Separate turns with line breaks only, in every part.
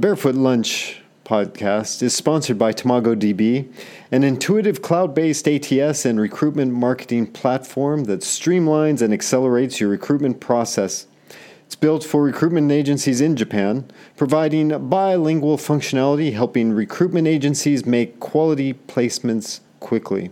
Barefoot Lunch podcast is sponsored by TamagoDB, an intuitive cloud based ATS and recruitment marketing platform that streamlines and accelerates your recruitment process. It's built for recruitment agencies in Japan, providing bilingual functionality helping recruitment agencies make quality placements quickly.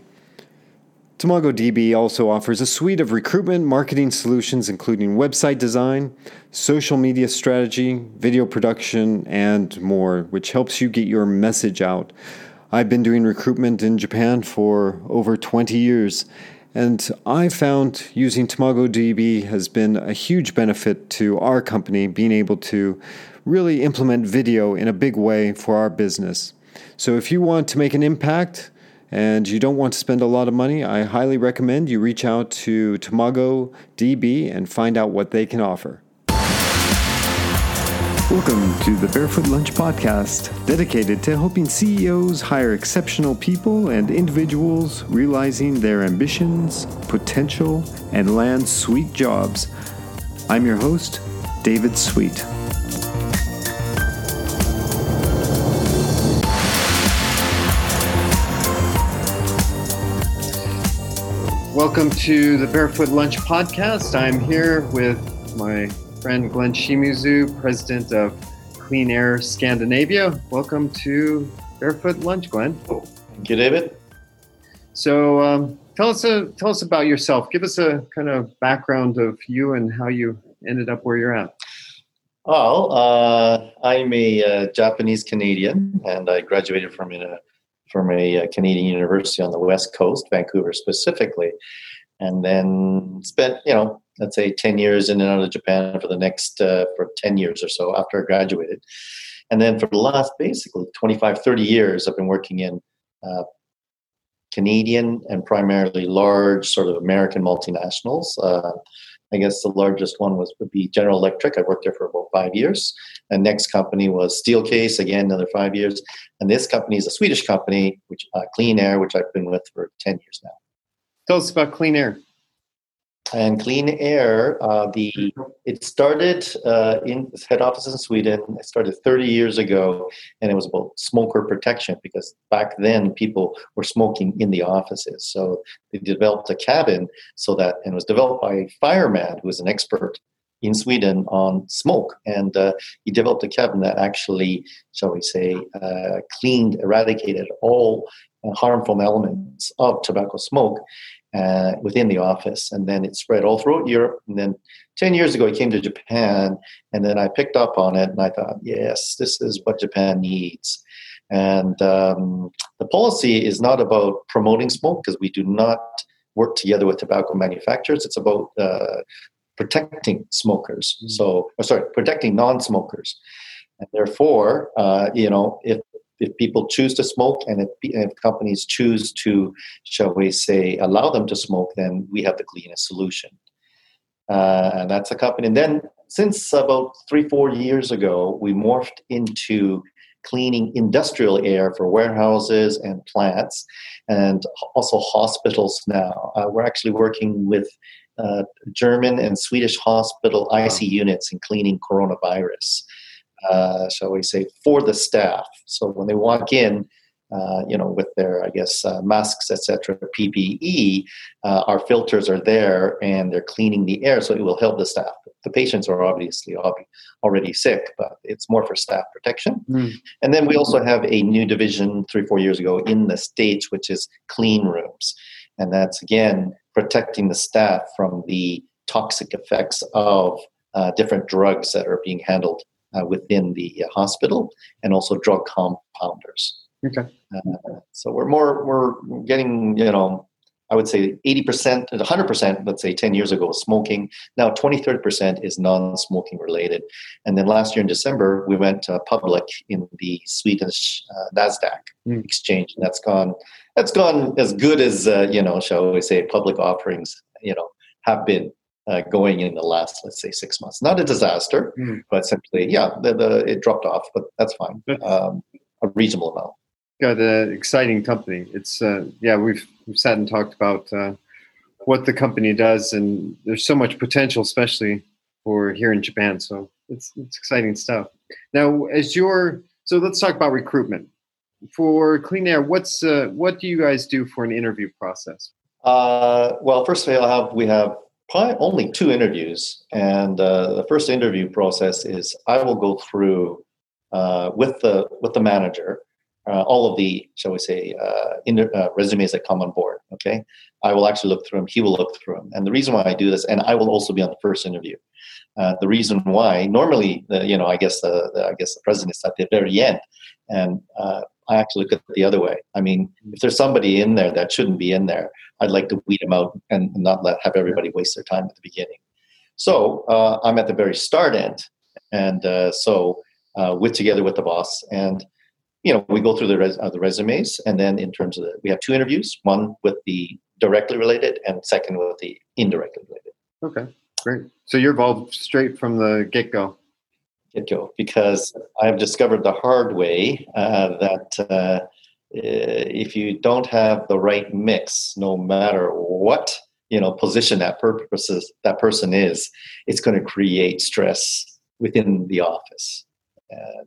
TamagoDB also offers a suite of recruitment marketing solutions, including website design, social media strategy, video production, and more, which helps you get your message out. I've been doing recruitment in Japan for over 20 years, and I found using TamagoDB has been a huge benefit to our company being able to really implement video in a big way for our business. So if you want to make an impact, and you don't want to spend a lot of money, I highly recommend you reach out to Tamago DB and find out what they can offer. Welcome to the Barefoot Lunch Podcast, dedicated to helping CEOs hire exceptional people and individuals realizing their ambitions, potential, and land sweet jobs. I'm your host, David Sweet. Welcome to the Barefoot Lunch Podcast. I'm here with my friend Glenn Shimizu, president of Clean Air Scandinavia. Welcome to Barefoot Lunch, Glenn.
Thank you, David.
So, um, tell us a, uh, tell us about yourself. Give us a kind of background of you and how you ended up where you're at.
Well, uh, I'm a uh, Japanese Canadian, and I graduated from in a from a, a, uh, Canadian university on the west coast, Vancouver specifically, and then spent you know let's say ten years in and out of Japan for the next uh, for ten years or so after I graduated, and then for the last basically 25, 30 years I've been working in. Uh, Canadian and primarily large sort of American multinationals. Uh, I guess the largest one was would be General Electric. I worked there for about five years. And next company was Steelcase, again another five years. And this company is a Swedish company, which uh, Clean Air, which I've been with for ten years now.
Tell us about Clean Air
and clean air uh, the it started uh, in head office in sweden. It started 30 years ago and it was about smoker protection because back then people were smoking in the offices. So they developed a cabin so that and it was developed by a fireman who was an expert in sweden on smoke. And uh, he developed a cabin that actually shall we say uh, cleaned eradicated all harmful elements of tobacco smoke uh, within the office. And then it spread all throughout Europe. And then 10 years ago, I came to Japan, and then I picked up on it, and I thought, yes, this is what Japan needs. And um, the policy is not about promoting smoke because we do not work together with tobacco manufacturers. It's about uh, protecting smokers. Mm-hmm. So, oh, sorry, protecting non-smokers. And therefore, uh, you know, if if people choose to smoke and if, if, companies choose to, shall we say, allow them to smoke, then we have the cleanest solution. Uh, and that's a company. And then since about three, four years ago, we morphed into cleaning industrial air for warehouses and plants and also hospitals now. Uh, we're actually working with uh, German and Swedish hospital IC units in cleaning coronavirus uh, shall we say, for the staff. So when they walk in, uh, you know, with their, I guess, uh, masks, etc., PPE, uh, our filters are there and they're cleaning the air, so it will help the staff. The patients are obviously already sick, but it's more for staff protection. Mm. And then we also have a new division three, four years ago in the States, which is clean rooms. And that's, again, protecting the staff from the toxic effects of uh, different drugs that are being handled uh, within the uh, hospital and also drug compounders.
Okay.
Uh, so we're more we're getting you know I would say 80%, 100%, let's say 10 years ago, was smoking. Now 20, 30% is non smoking related. And then last year in December, we went uh, public in the Swedish uh, NASDAQ mm. exchange. And that's gone, that's gone as good as, uh, you know, shall we say, public offerings, you know, have been uh, going in the last, let's say, six months. Not a disaster, mm. but simply, yeah, the, the, it dropped off, but that's fine. Um, a reasonable amount.
Got an exciting company. It's uh, yeah, we've we've sat and talked about uh, what the company does, and there's so much potential, especially for here in Japan. So it's it's exciting stuff. Now, as your so let's talk about recruitment for Clean Air. What's uh, what do you guys do for an interview process?
Uh, well, first of all, have, we have probably only two interviews, and uh, the first interview process is I will go through uh, with the with the manager uh, all of the shall we say uh, in, uh, resumes that come on board. Okay, I will actually look through them. He will look through them, and the reason why I do this, and I will also be on the first interview. Uh, the reason why normally, you know, I guess the, the, I guess the president is at the very end, and I actually look at it the other way. I mean, if there's somebody in there that shouldn't be in there, I'd like to weed them out and not let have everybody waste their time at the beginning. So uh, I'm at the very start end, and uh, so uh, with together with the boss, and you know we go through the res- uh, the resumes, and then in terms of the, we have two interviews, one with the directly related, and second with the indirectly related.
Okay, great. So you're involved straight from the get go
get go because I've discovered the hard way uh, that uh, if you don't have the right mix, no matter what you know position that purposes that person is, it's going to create stress within the office. Uh,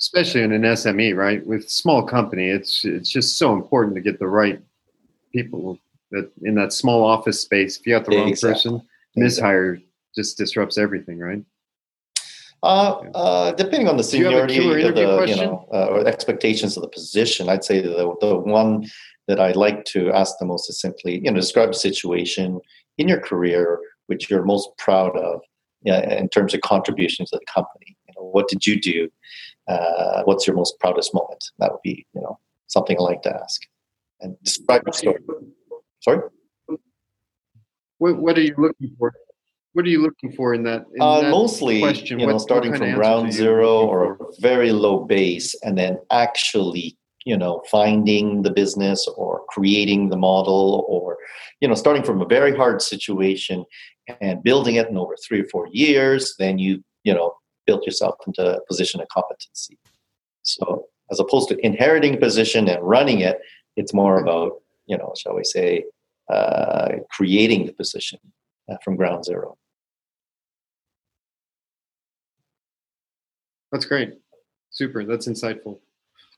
Especially in an SME, right? With small company, it's it's just so important to get the right people that in that small office space. If you have the wrong exactly. person, mishire just disrupts everything, right?
Uh, uh, depending on the seniority of the, you know, uh, or expectations of the position, I'd say the, the one that I like to ask the most is simply, you know, describe a situation in your career which you're most proud of in terms of contributions to the company. You know, what did you do? Uh, what's your most proudest moment? That would be, you know, something I like to ask. And describe your story. Sorry.
What, what are you looking for? What are you looking for in that? In
uh, that mostly, question? you know, what, starting what from ground zero or a very low base, and then actually, you know, finding the business or creating the model, or you know, starting from a very hard situation and building it in over three or four years. Then you, you know, build yourself into a position of competency. So, as opposed to inheriting a position and running it, it's more about, you know, shall we say, uh, creating the position uh, from ground zero.
That's great. Super. That's insightful.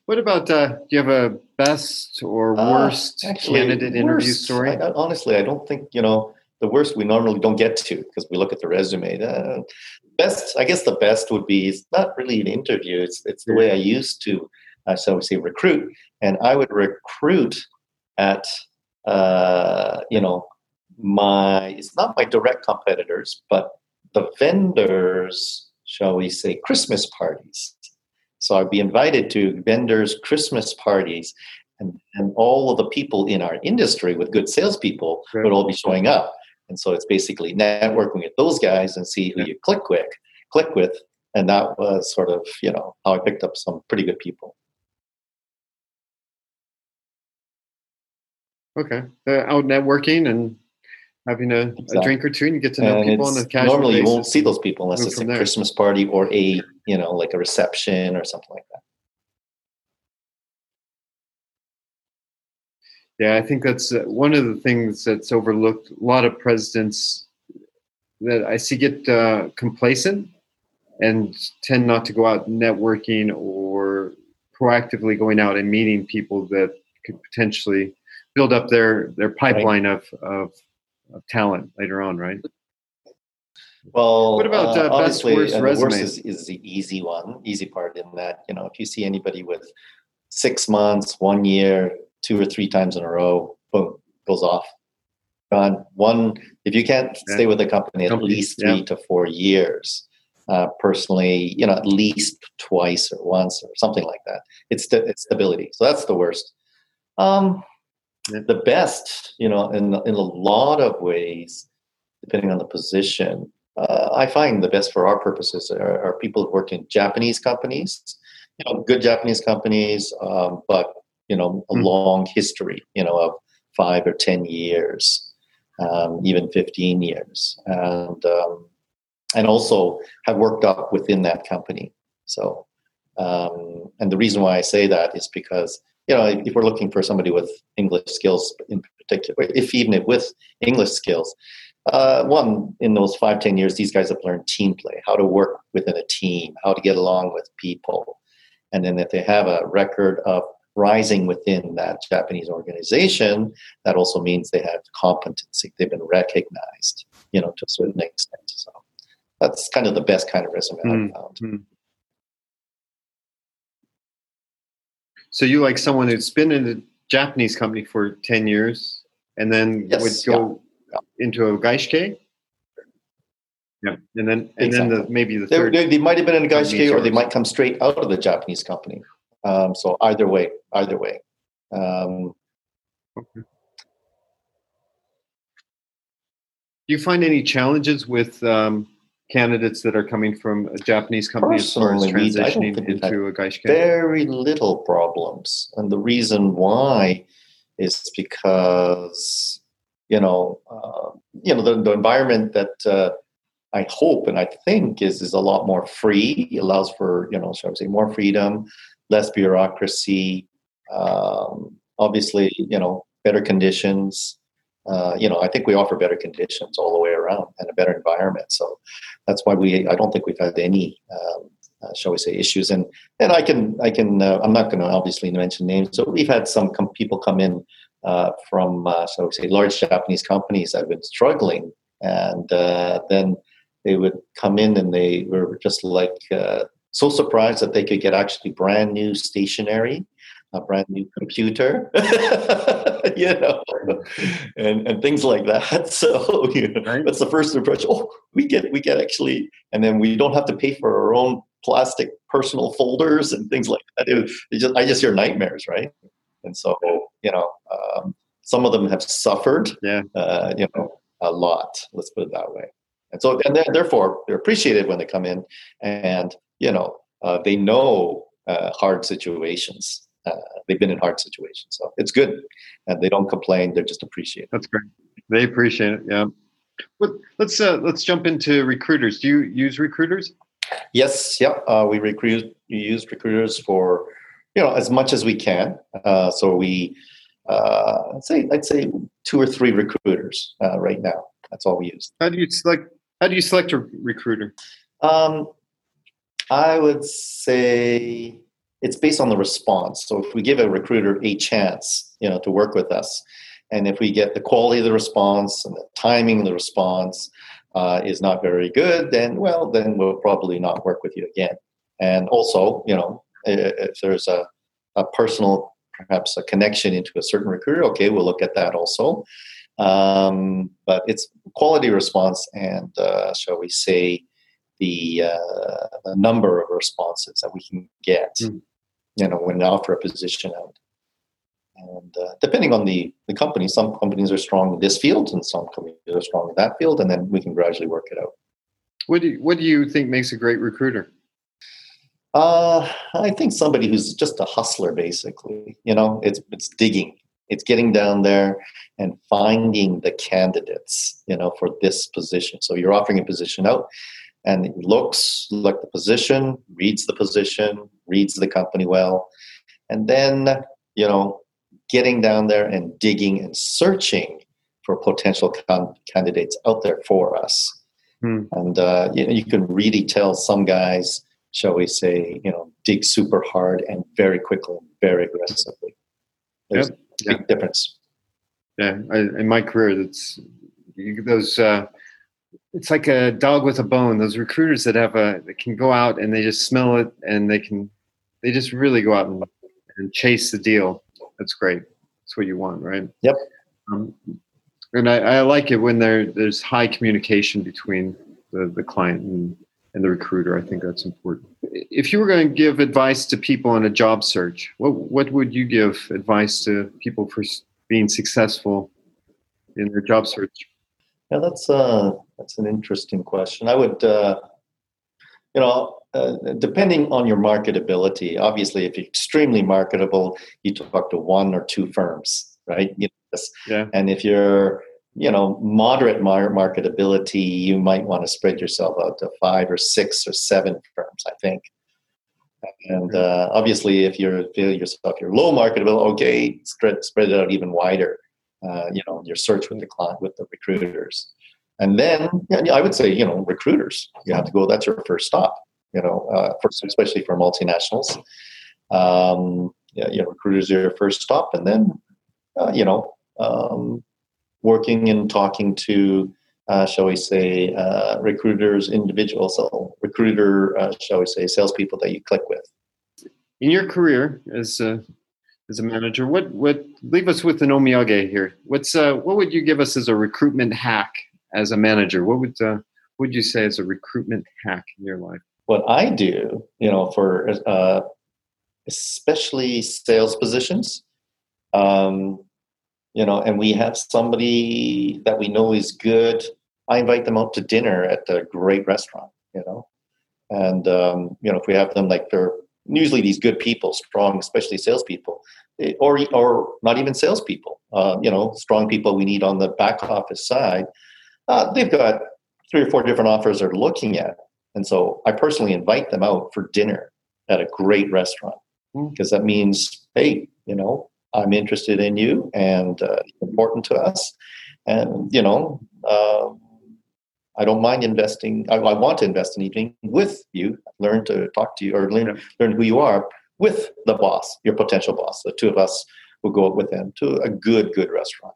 What about uh, do you have a best or uh, worst uh, actually, candidate worst, interview story?
I, honestly, I don't think you know the worst. We normally don't get to because we look at the resume. Uh, best, I guess, the best would be it's not really an interview. It's it's the way I used to, uh, so we say recruit, and I would recruit at uh, you know my it's not my direct competitors, but the vendors shall we say, Christmas parties. So I'd be invited to vendors' Christmas parties, and, and all of the people in our industry with good salespeople right. would all be showing up. And so it's basically networking with those guys and see who you click with, click with, and that was sort of you know how I picked up some pretty good people.
Okay, uh, out networking and having a, exactly. a, drink or two and you get to know and people on a casual
normally
basis.
you won't see those people unless it's a there. christmas party or a you know like a reception or something like that
yeah i think that's uh, one of the things that's overlooked a lot of presidents that i see get uh, complacent and tend not to go out networking or proactively going out and meeting people that could potentially build up their their pipeline right. of of of talent later on, right?
Well, what about uh, uh best worst resume? Worst is, is the easy one, easy part in that you know if you see anybody with six months, one year, two or three times in a row, boom, goes off. Gone. One, if you can't yeah. stay with a company at company, least three yeah. to four years, uh, personally, you know, at least twice or once or something like that. It's st- it's stability. So that's the worst. Um, the best, you know, in in a lot of ways, depending on the position. Uh, I find the best for our purposes are, are, people who work in Japanese companies, you know, good Japanese companies, um, but you know, a mm. long history, you know, of five or ten years, um, even fifteen years, and um, and also have worked up within that company. So, um, and the reason why I say that is because you know, if we're looking for somebody with English skills in particular, if even with English skills, uh, one in those five ten years, these guys have learned team play, how to work within a team, how to get along with people, and then if they have a record of rising within that Japanese organization, that also means they have competency. They've been recognized, you know, to a certain extent. So that's kind of the best kind of resume mm. I've found.
So you like someone who's been in a Japanese company for 10 years and then yes, would go yeah. into a gaishikei? Yeah, and then and exactly. then the, maybe the third.
They, they might have been in a gaishikei, or they might come straight out of the Japanese company. Um, so either way, either way. Um, okay.
Do you find any challenges with um, candidates that are coming from a Japanese company as far as transitioning into a gaishikei?
Very little problems, and the reason why is because you know, uh, you know, the, the environment that uh, I hope and I think is is a lot more free. It allows for you know, shall I say, more freedom, less bureaucracy. Um, obviously, you know, better conditions. Uh, you know, I think we offer better conditions all the way around and a better environment. So that's why we. I don't think we've had any, um, uh, shall we say, issues. And and I can I can. Uh, I'm not going to obviously mention names. So we've had some com- people come in uh, from, uh, shall we say, large Japanese companies that have been struggling, and then they would come in and they were just like so surprised that they could get actually brand new stationery a brand new computer, you know, and, and things like that. So you know, right. that's the first impression. Oh, we get we get actually, and then we don't have to pay for our own plastic personal folders and things like that. It, it just, I just hear nightmares, right? And so you know, um, some of them have suffered,
yeah,
uh, you know, a lot. Let's put it that way. And so, and therefore, they're appreciated when they come in, and you know, uh, they know uh, hard situations. Uh, they've been in hard situations, so it's good, and they don't complain. They're just appreciated.
That's great. They appreciate it. Yeah. But let's uh, let's jump into recruiters. Do you use recruiters?
Yes. Yeah. Uh, we recruit. We use recruiters for you know as much as we can. Uh, so we uh, say I'd say two or three recruiters uh, right now. That's all we use.
How do you select? How do you select a recruiter?
Um, I would say it's based on the response. So if we give a recruiter a chance, you know, to work with us, and if we get the quality of the response and the timing of the response uh, is not very good, then well, then we'll probably not work with you again. And also, you know, if there's a, a personal, perhaps a connection into a certain recruiter, okay, we'll look at that also. Um, but it's quality response and, uh, shall we say, the, uh, the number of responses that we can get, mm. You know, when we offer a position out. And uh, depending on the, the company, some companies are strong in this field and some companies are strong in that field, and then we can gradually work it out.
What do you, what do you think makes a great recruiter?
Uh, I think somebody who's just a hustler, basically. You know, it's it's digging, it's getting down there and finding the candidates. You know, for this position. So you're offering a position out, and he looks like the position, reads the position, reads the company well, and then you know getting down there and digging and searching for potential con- candidates out there for us. Hmm. And uh, you know, you can really tell some guys, shall we say, you know, dig super hard and very quickly, and very aggressively. There's yep. a big yeah. difference.
Yeah, I, in my career, that's those. Uh, it's like a dog with a bone. Those recruiters that have a that can go out and they just smell it and they can they just really go out and, and chase the deal. That's great. That's what you want, right?
Yep.
Um, and I, I, like it when there there's high communication between the, the client and, and the recruiter. I think that's important. If you were going to give advice to people on a job search, what what would you give advice to people for being successful in their job search?
Yeah, that's uh, that's an interesting question. I would, uh, you know, uh, depending on your marketability. Obviously, if you're extremely marketable, you talk to one or two firms, right? You know,
yeah.
And if you're, you know, moderate mar- marketability, you might want to spread yourself out to five or six or seven firms. I think. And uh, obviously, if you feel yourself you're low marketable, okay, spread spread it out even wider uh, you know your search with the client with the recruiters and then I would say you know recruiters. You have to go. That's your first stop. You know, uh, for, especially for multinationals. Um, yeah, you know, recruiters are your first stop, and then uh, you know, um, working and talking to, uh, shall we say, uh, recruiters, individuals, so recruiter, uh, shall we say, salespeople that you click with.
In your career as a, as a manager, what what leave us with an omiyage here? What's uh, what would you give us as a recruitment hack as a manager? What would uh, what would you say as a recruitment hack in your life?
What I do, you know, for uh, especially sales positions, um, you know, and we have somebody that we know is good. I invite them out to dinner at a great restaurant, you know, and um, you know, if we have them like they're usually these good people, strong, especially salespeople, eh, or or not even salespeople, uh, you know, strong people we need on the back office side. Uh, they've got three or four different offers they're looking at, and so I personally invite them out for dinner at a great restaurant because hmm. that means, hey, you know, I'm interested in you and uh, important to us. And, you know, uh, I don't mind investing. I, I, want to invest in evening with you, learn to talk to you or learn, learn who you are with the boss, your potential boss. The two of us will go with him to a good, good restaurant.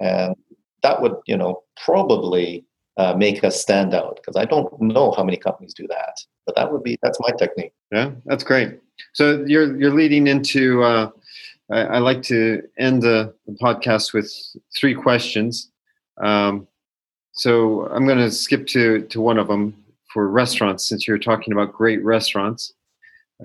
And that would, you know, probably uh, make us stand out because I don't know how many companies do that. But that would be, that's my technique.
Yeah, that's great. So you're, you're leading into, uh, I, I like to end the, the, podcast with three questions. Um, so I'm going to skip to, to one of them for restaurants since you're talking about great restaurants.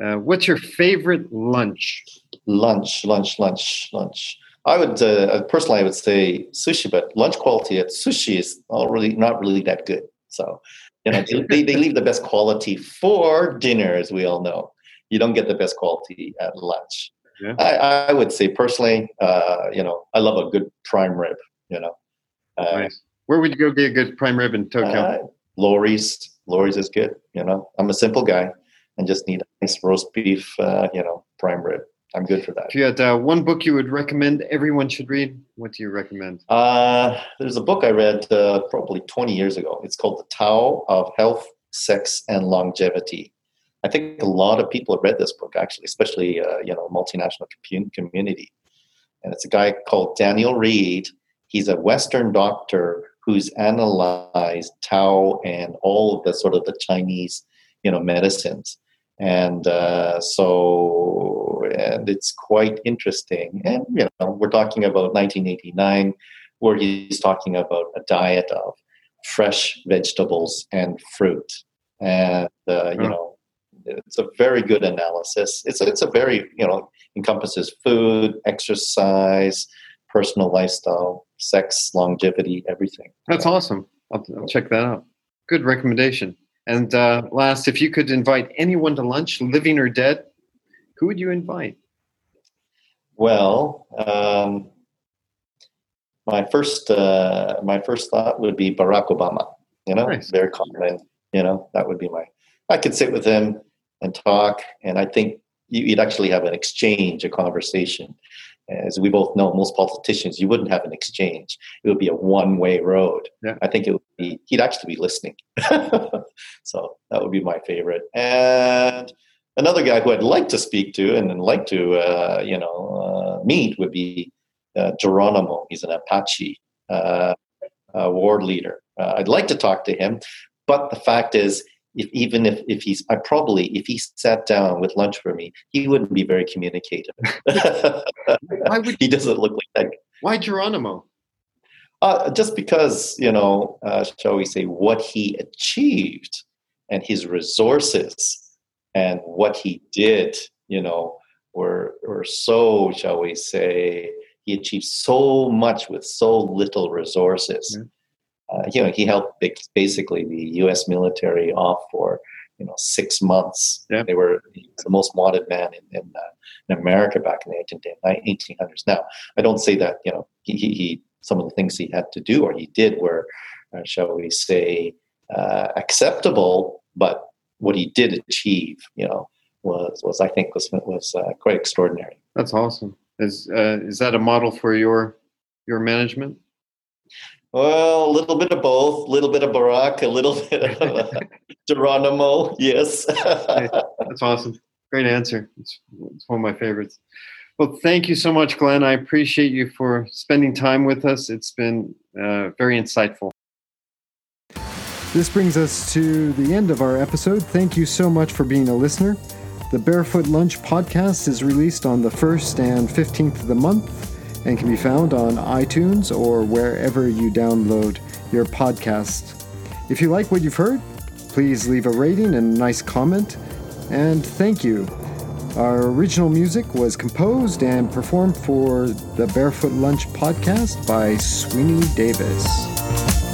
Uh, what's your favorite lunch?
Lunch, lunch, lunch, lunch. I would uh, personally, I would say sushi, but lunch quality at sushi is already not really that good. So, you know, they, they leave the best quality for dinner, as we all know. You don't get the best quality at lunch. Yeah. I, I, would say personally, uh, you know, I love a good prime rib. You know,
uh, nice. Where would you go get a good prime rib in Tokyo? Uh,
Lori's. Lawry's is good. You know, I'm a simple guy and just need a nice roast beef. Uh, you know, prime rib. I'm good for that.
If you had uh, one book you would recommend everyone should read, what do you recommend?
Uh, there's a book I read uh, probably 20 years ago. It's called The Tao of Health, Sex, and Longevity I think a lot of people have read this book actually, especially uh, you know multinational community. And it's a guy called Daniel Reid. He's a Western doctor who's analyzed Tao and all of the sort of the Chinese you know medicines. And uh, so, and it's quite interesting. And you know, we're talking about 1989, where he's talking about a diet of fresh vegetables and fruit, and uh, you know it's a very good analysis. It's a, it's a very you know encompasses food, exercise, personal lifestyle, sex, longevity, everything.
That's awesome. I'll, I'll check that out. Good recommendation. And uh, last, if you could invite anyone to lunch, living or dead, who would you invite?
Well, um, my first uh, my first thought would be Barack Obama. You know, nice. very common. You know, that would be my. I could sit with him and talk. And I think you'd actually have an exchange, a conversation. As we both know, most politicians, you wouldn't have an exchange. It would be a one way road. Yeah. I think it would be, he'd actually be listening. so that would be my favorite. And another guy who I'd like to speak to and like to, uh, you know, uh, meet would be uh, Geronimo. He's an Apache uh, ward leader. Uh, I'd like to talk to him. But the fact is, if, even if, if he's I probably if he sat down with lunch for me, he wouldn't be very communicative. why would, he doesn't look like that.
Why Geronimo?
Uh, just because you know, uh, shall we say, what he achieved and his resources and what he did, you know, were were so, shall we say, he achieved so much with so little resources. Mm-hmm uh, you know, he helped basically the U.S. military off for you know six months. Yeah. They were the most wanted man in in, uh, in America back in the 1800s. Now, I don't say that you know he, he some of the things he had to do or he did were, uh, shall we say, uh, acceptable, but what he did achieve, you know, was was I think was was uh, quite extraordinary.
That's awesome. Is uh, is that a model for your your management?
Well, a little bit of both, a little bit of Barack, a little bit of uh, Geronimo. Yes.
That's awesome. Great answer. It's, it's one of my favorites. Well, thank you so much, Glenn. I appreciate you for spending time with us. It's been uh, very insightful. This brings us to the end of our episode. Thank you so much for being a listener. The Barefoot Lunch podcast is released on the 1st and 15th of the month and can be found on iTunes or wherever you download your podcast. If you like what you've heard, please leave a rating and a nice comment. And thank you. Our original music was composed and performed for the Barefoot Lunch podcast by Sweeney Davis.